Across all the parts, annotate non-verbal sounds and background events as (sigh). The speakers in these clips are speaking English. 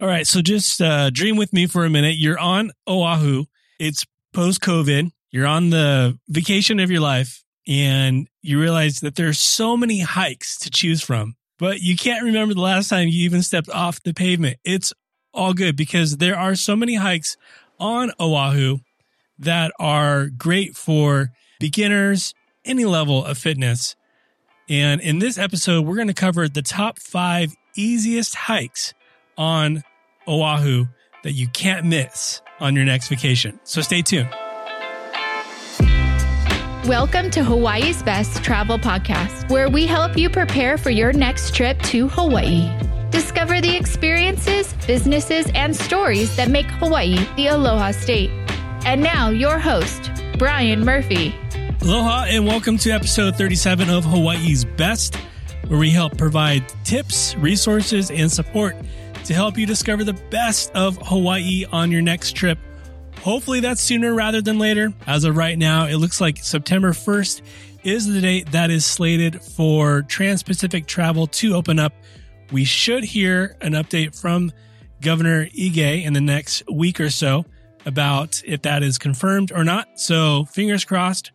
All right. So just uh, dream with me for a minute. You're on Oahu. It's post COVID. You're on the vacation of your life and you realize that there's so many hikes to choose from, but you can't remember the last time you even stepped off the pavement. It's all good because there are so many hikes on Oahu that are great for beginners, any level of fitness. And in this episode, we're going to cover the top five easiest hikes on Oahu that you can't miss on your next vacation. So stay tuned. Welcome to Hawaii's Best Travel Podcast, where we help you prepare for your next trip to Hawaii. Discover the experiences, businesses, and stories that make Hawaii the Aloha State. And now, your host, Brian Murphy. Aloha, and welcome to episode 37 of Hawaii's Best, where we help provide tips, resources, and support to help you discover the best of Hawaii on your next trip. Hopefully, that's sooner rather than later. As of right now, it looks like September 1st is the date that is slated for Trans Pacific travel to open up. We should hear an update from Governor Ige in the next week or so about if that is confirmed or not. So, fingers crossed,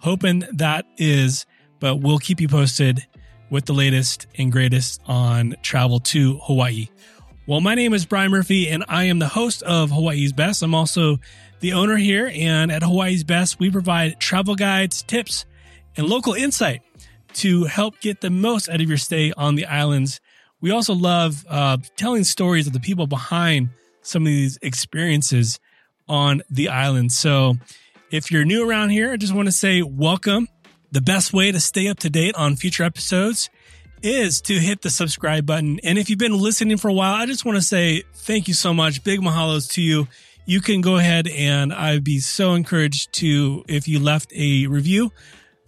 hoping that is, but we'll keep you posted with the latest and greatest on travel to Hawaii. Well, my name is Brian Murphy, and I am the host of Hawaii's Best. I'm also the owner here, and at Hawaii's Best, we provide travel guides, tips, and local insight to help get the most out of your stay on the islands. We also love uh, telling stories of the people behind some of these experiences on the island. So, if you're new around here, I just want to say welcome. The best way to stay up to date on future episodes is to hit the subscribe button. And if you've been listening for a while, I just want to say thank you so much. Big mahalos to you. You can go ahead and I'd be so encouraged to, if you left a review,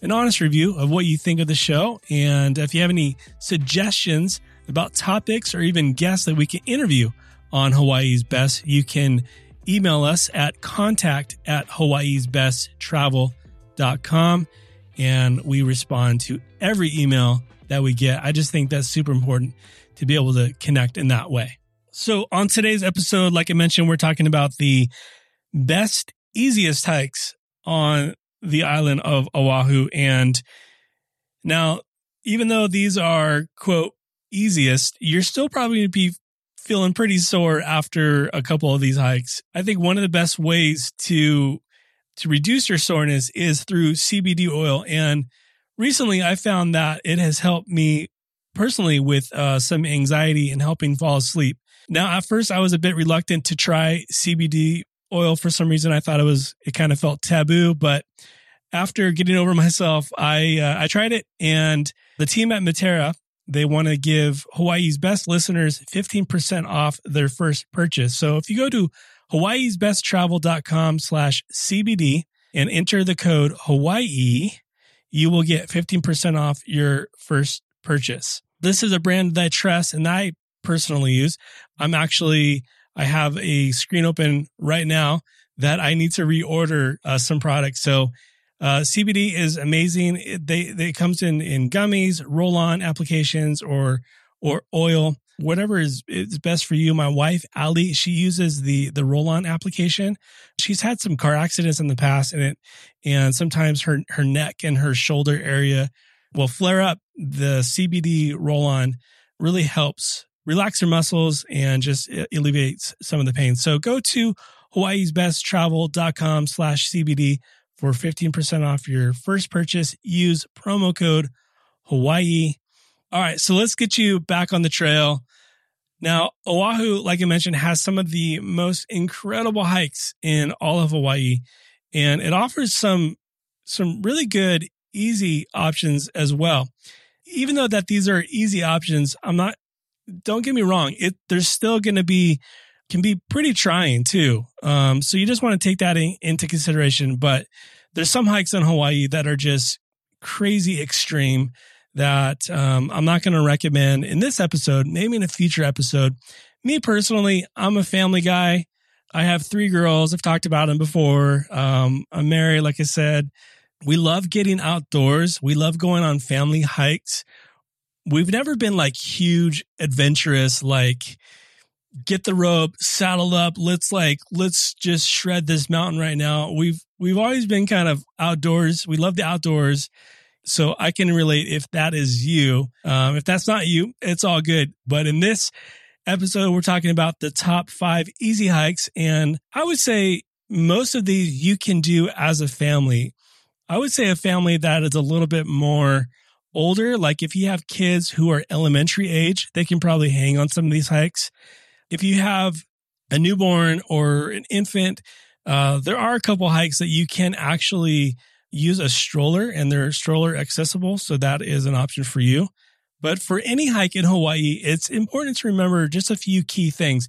an honest review of what you think of the show. And if you have any suggestions about topics or even guests that we can interview on Hawaii's Best, you can email us at contact at Hawaii's Best Travel.com. And we respond to every email that we get. I just think that's super important to be able to connect in that way. So on today's episode, like I mentioned, we're talking about the best, easiest hikes on the island of Oahu. And now, even though these are quote easiest, you're still probably going to be feeling pretty sore after a couple of these hikes. I think one of the best ways to to reduce your soreness is through CBD oil and recently I found that it has helped me personally with uh, some anxiety and helping fall asleep. Now, at first, I was a bit reluctant to try CBD oil for some reason. I thought it was it kind of felt taboo, but after getting over (laughs) myself, I uh, I tried it, and the team at Matera they want to give Hawaii's best listeners 15% off their first purchase. So if you go to hawaii'sbesttravel.com slash CBD and enter the code Hawaii, you will get 15% off your first purchase. This is a brand that I trust and I personally use. I'm actually, I have a screen open right now that I need to reorder uh, some products. So, uh, CBD is amazing. It, they, they, comes in, in gummies, roll on applications or, or oil whatever is is best for you. My wife, Ali, she uses the the roll on application. She's had some car accidents in the past, and it and sometimes her her neck and her shoulder area will flare up. The CBD roll on really helps relax your muscles and just alleviates some of the pain. So go to hawaii'sbesttravel.com slash CBD for 15% off your first purchase. Use promo code Hawaii all right, so let's get you back on the trail. Now, Oahu, like I mentioned, has some of the most incredible hikes in all of Hawaii, and it offers some some really good easy options as well. Even though that these are easy options, I'm not don't get me wrong, it there's still going to be can be pretty trying too. Um, so you just want to take that in, into consideration. But there's some hikes in Hawaii that are just crazy extreme that um, I'm not going to recommend in this episode, maybe in a future episode. Me personally, I'm a family guy. I have three girls. I've talked about them before. Um, I'm married, like I said. We love getting outdoors. We love going on family hikes. We've never been like huge adventurous, like get the rope, saddle up. Let's like, let's just shred this mountain right now. We've, we've always been kind of outdoors. We love the outdoors. So I can relate if that is you. Um, if that's not you, it's all good. But in this episode, we're talking about the top five easy hikes. And I would say most of these you can do as a family. I would say a family that is a little bit more older, like if you have kids who are elementary age, they can probably hang on some of these hikes. If you have a newborn or an infant, uh, there are a couple hikes that you can actually use a stroller and they're stroller accessible. So that is an option for you. But for any hike in Hawaii, it's important to remember just a few key things.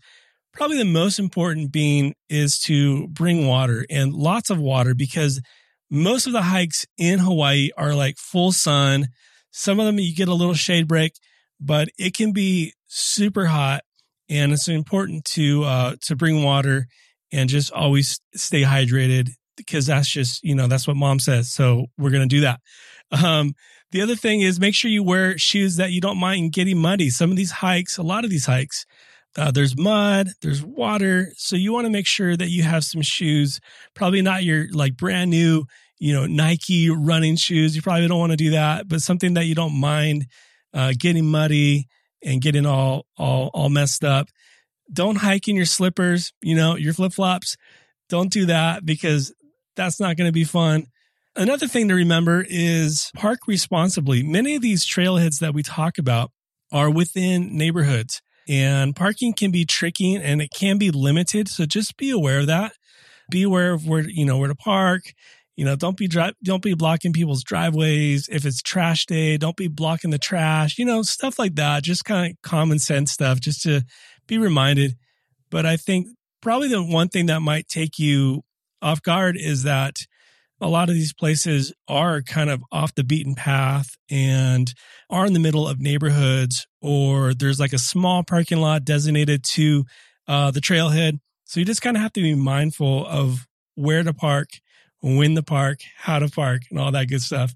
Probably the most important being is to bring water and lots of water because most of the hikes in Hawaii are like full sun. Some of them you get a little shade break, but it can be super hot and it's important to uh to bring water and just always stay hydrated because that's just, you know, that's what mom says. So we're to do that. Um, the other thing is make sure you wear shoes that you don't mind getting muddy. Some of these hikes, a lot of these hikes, uh, there's mud, there's water. So you want to make sure that you have some shoes, probably not your like brand new, you know, Nike running shoes. You probably don't want to do that, but something that you don't mind uh, getting muddy and getting all, all, all messed up. Don't hike in your slippers, you know, your flip flops. Don't do that because that's not going to be fun. Another thing to remember is park responsibly. Many of these trailheads that we talk about are within neighborhoods and parking can be tricky and it can be limited. So just be aware of that. Be aware of where, you know, where to park. You know, don't be dri- don't be blocking people's driveways. If it's trash day, don't be blocking the trash. You know, stuff like that. Just kind of common sense stuff, just to be reminded. But I think probably the one thing that might take you off guard is that a lot of these places are kind of off the beaten path and are in the middle of neighborhoods, or there's like a small parking lot designated to uh, the trailhead. So you just kind of have to be mindful of where to park, when to park, how to park, and all that good stuff.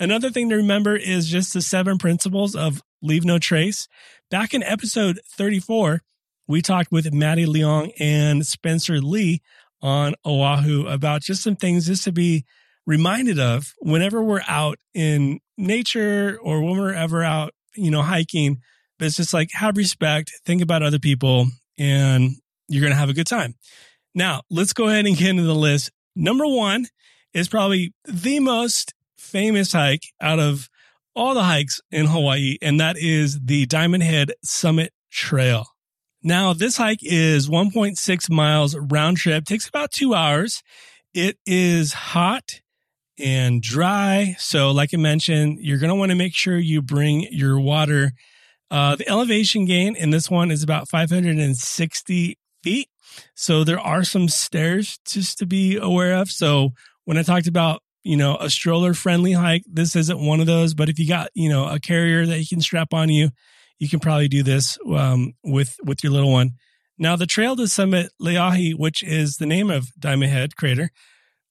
Another thing to remember is just the seven principles of leave no trace. Back in episode 34, we talked with Maddie Leong and Spencer Lee on Oahu about just some things just to be reminded of whenever we're out in nature or when we're ever out, you know, hiking. But it's just like have respect, think about other people, and you're going to have a good time. Now, let's go ahead and get into the list. Number one is probably the most famous hike out of all the hikes in Hawaii, and that is the Diamond Head Summit Trail. Now, this hike is 1.6 miles round trip, takes about two hours. It is hot and dry. So, like I mentioned, you're going to want to make sure you bring your water. Uh, the elevation gain in this one is about 560 feet. So, there are some stairs just to be aware of. So, when I talked about you know, a stroller friendly hike. This isn't one of those, but if you got, you know, a carrier that you can strap on you, you can probably do this um, with with your little one. Now, the trail to summit Leahi, which is the name of Diamond Head Crater,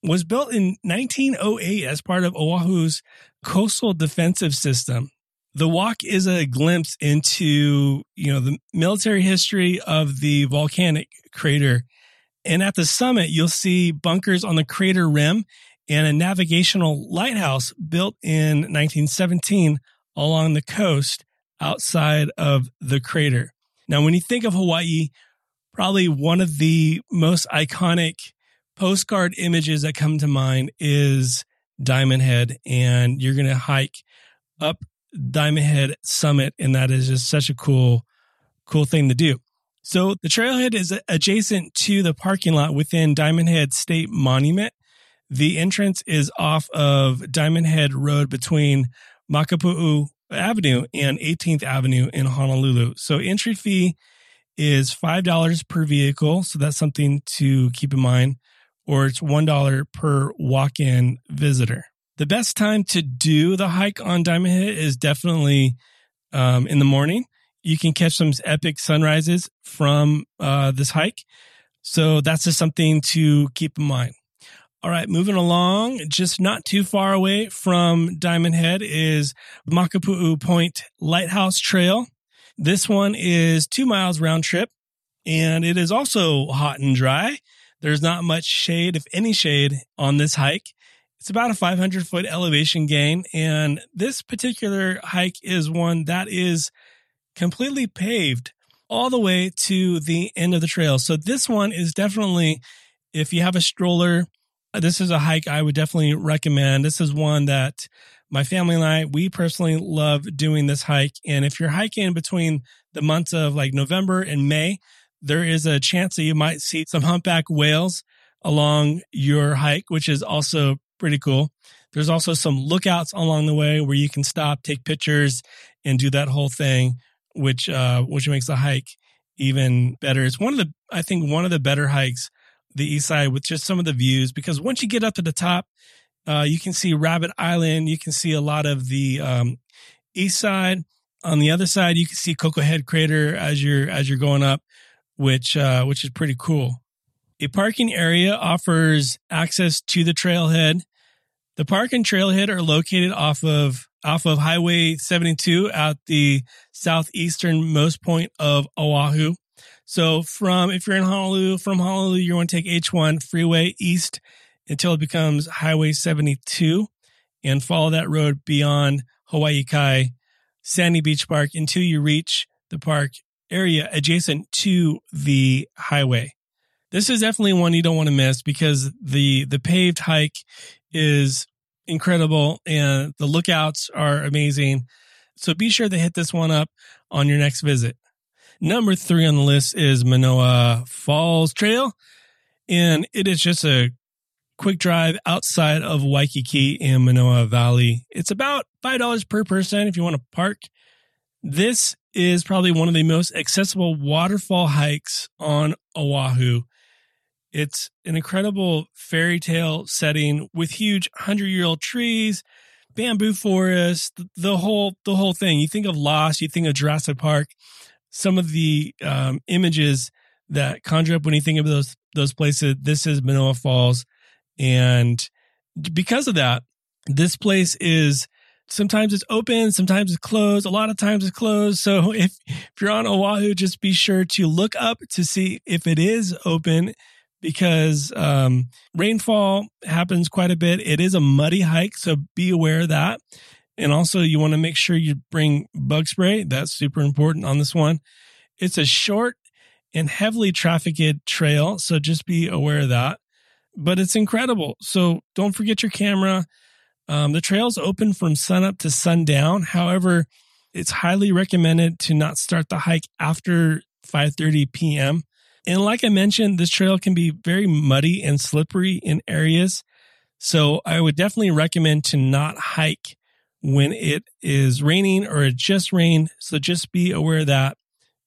was built in 1908 as part of Oahu's coastal defensive system. The walk is a glimpse into, you know, the military history of the volcanic crater. And at the summit, you'll see bunkers on the crater rim and a navigational lighthouse built in 1917 along the coast outside of the crater. Now, when you think of Hawaii, probably one of the most iconic postcard images that come to mind is Diamond Head, and you're going to hike up Diamond Head Summit, and that is just such a cool, cool thing to do. So the trailhead is adjacent to the parking lot within Diamond Head State Monument. The entrance is off of Diamond Head Road between Makapu'u Avenue and 18th Avenue in Honolulu. So entry fee is $5 per vehicle. So that's something to keep in mind, or it's $1 per walk in visitor. The best time to do the hike on Diamond Head is definitely um, in the morning. You can catch some epic sunrises from uh, this hike. So that's just something to keep in mind. All right, moving along, just not too far away from Diamond Head is Makapu'u Point Lighthouse Trail. This one is two miles round trip. and it is also hot and dry. There's not much shade, if any shade, on this hike. It's about a 500 foot elevation gain. And this particular hike is one that is completely paved all the way to the end of the trail. So this one is definitely, if you have a stroller, this is a hike I would definitely recommend. This is one that my family and I, we personally love doing this hike. And if you're hiking between the months of like November and May, there is a chance that you might see some humpback whales along your hike, which is also pretty cool. There's also some lookouts along the way where you can stop, take pictures, and do that whole thing, which uh, which makes the hike even better. It's one of the I think one of the better hikes the east side with just some of the views because once you get up to the top, uh, you can see Rabbit Island. You can see a lot of the um, east side. On the other side, you can see Koko Head Crater as you're as you're going up, which uh, which is pretty cool. A parking area offers access to the trailhead. The park and trailhead are located off of off of Highway 72 at the southeasternmost point of Oahu. So from if you're in Honolulu, from Honolulu, you're going to take H1 freeway east until it becomes Highway 72 and follow that road beyond Hawaii Kai, Sandy Beach Park until you reach the park area adjacent to the highway. This is definitely one you don't want to miss because the the paved hike is incredible and the lookouts are amazing. So be sure to hit this one up on your next visit. Number three on the list is Manoa Falls Trail. And it is just a quick drive outside of Waikiki in Manoa Valley. It's about $5 per person if you want to park. This is probably one of the most accessible waterfall hikes on Oahu. It's an incredible fairy tale setting with huge 100-year-old trees, bamboo forest, the whole the whole thing. You think of Lost, you think of Jurassic Park. Some of the um, images that conjure up when you think of those those places. This is Manoa Falls. And because of that, this place is sometimes it's open, sometimes it's closed, a lot of times it's closed. So (laughs) if, if you're on Oahu, just be sure to look up to see if it is open because um, rainfall happens quite a bit. It is a muddy hike, so be aware of that. And also, you want to make sure you bring bug spray. That's super important on this one. It's a short and heavily trafficked trail, so just be aware of that but it's incredible. So don't forget your camera. Um, the trail's open from sunup to sundown. However, it's highly recommended to not start the hike after 5:30 p.m. And like I mentioned, this trail can be very muddy and slippery in areas. So I would definitely recommend to not hike when it is raining or it just rained. So just be aware of that.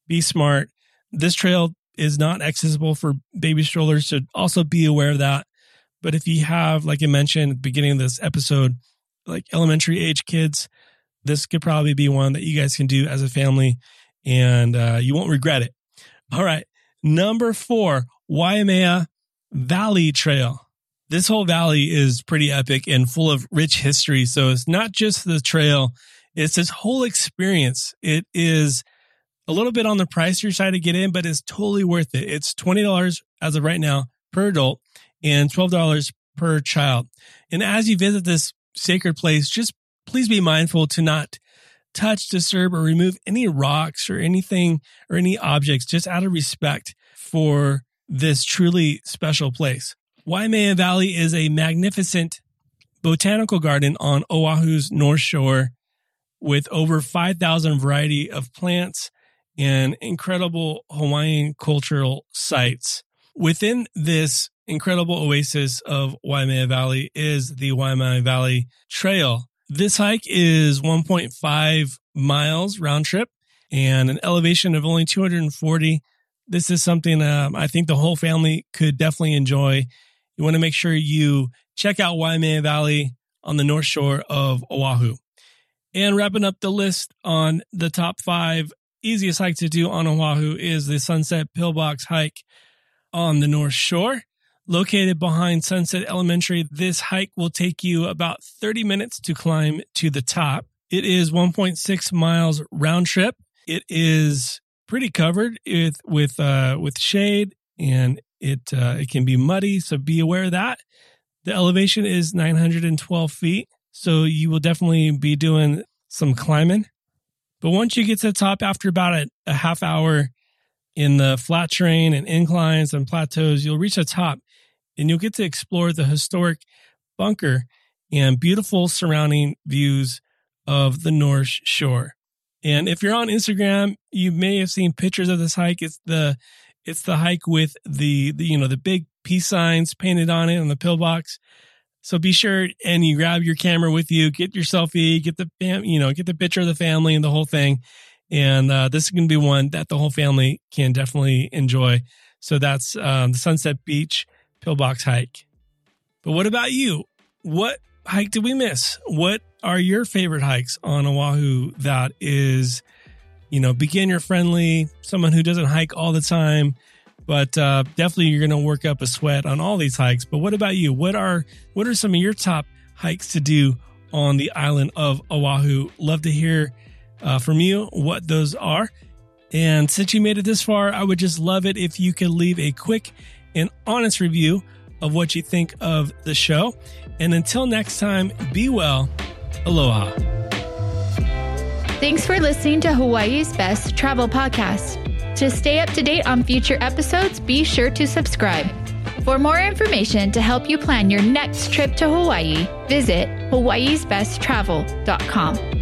Be smart. This trail is not accessible for baby strollers. So also be aware of that. But if you have, like I mentioned at the beginning of this episode, like elementary age kids, this could probably be one that you guys can do as a family and uh, you won't regret it. All right. Number four, Waimea Valley Trail. This whole valley is pretty epic and full of rich history. So it's not just the trail, it's this whole experience. It is a little bit on the pricier side to get in, but it's totally worth it. It's $20 as of right now per adult and $12 per child. And as you visit this sacred place, just please be mindful to not touch, disturb, or remove any rocks or anything or any objects just out of respect for this truly special place. Waimea Valley is a magnificent botanical garden on Oahu's North Shore with over 5,000 variety of plants and incredible Hawaiian cultural sites. Within this incredible oasis of Waimea Valley is the Waimea Valley Trail. This hike is 1.5 miles round trip and an elevation of only 240. This is something um, I think the whole family could definitely enjoy. You want to make sure you check out Waimea Valley on the north shore of Oahu. And wrapping up the list on the top five easiest hike to do on Oahu is the Sunset Pillbox hike on the North Shore. Located behind Sunset Elementary, this hike will take you about 30 minutes to climb to the top. It is 1.6 miles round trip. It is pretty covered with with uh, with shade, and it uh, it can be muddy. So be aware of that. The elevation is 912 feet, so you will definitely be doing some climbing. But once you get to the top, after about a, a half hour in the flat terrain and inclines and plateaus, you'll reach the top, and you'll get to explore the historic bunker and beautiful surrounding views of the North Shore. And if you're on Instagram, you may have seen pictures of this hike. It's the it's the hike with the, the you know the big peace signs painted on it on the pillbox. So be sure and you grab your camera with you, get your selfie, get the fam, you know, get the picture of the family and the whole thing. And uh, this is going to be one that the whole family can definitely enjoy. So that's um, the Sunset Beach Pillbox hike. But what about you? What hike did we miss? What are your favorite hikes on Oahu that is, you know, beginner friendly, someone who doesn't hike all the time, but uh, definitely you're going to work up a sweat on all these hikes. But what about you? What are what are some of your top hikes to do on the island of Oahu? Love to hear uh, from you what those are. And since you made it this far, I would just love it if you could leave a quick and honest review of what you think of the show. And until next time, be well. Aloha. Thanks for listening to Hawaii's Best Travel Podcast. To stay up to date on future episodes, be sure to subscribe. For more information to help you plan your next trip to Hawaii, visit hawaiisbesttravel.com.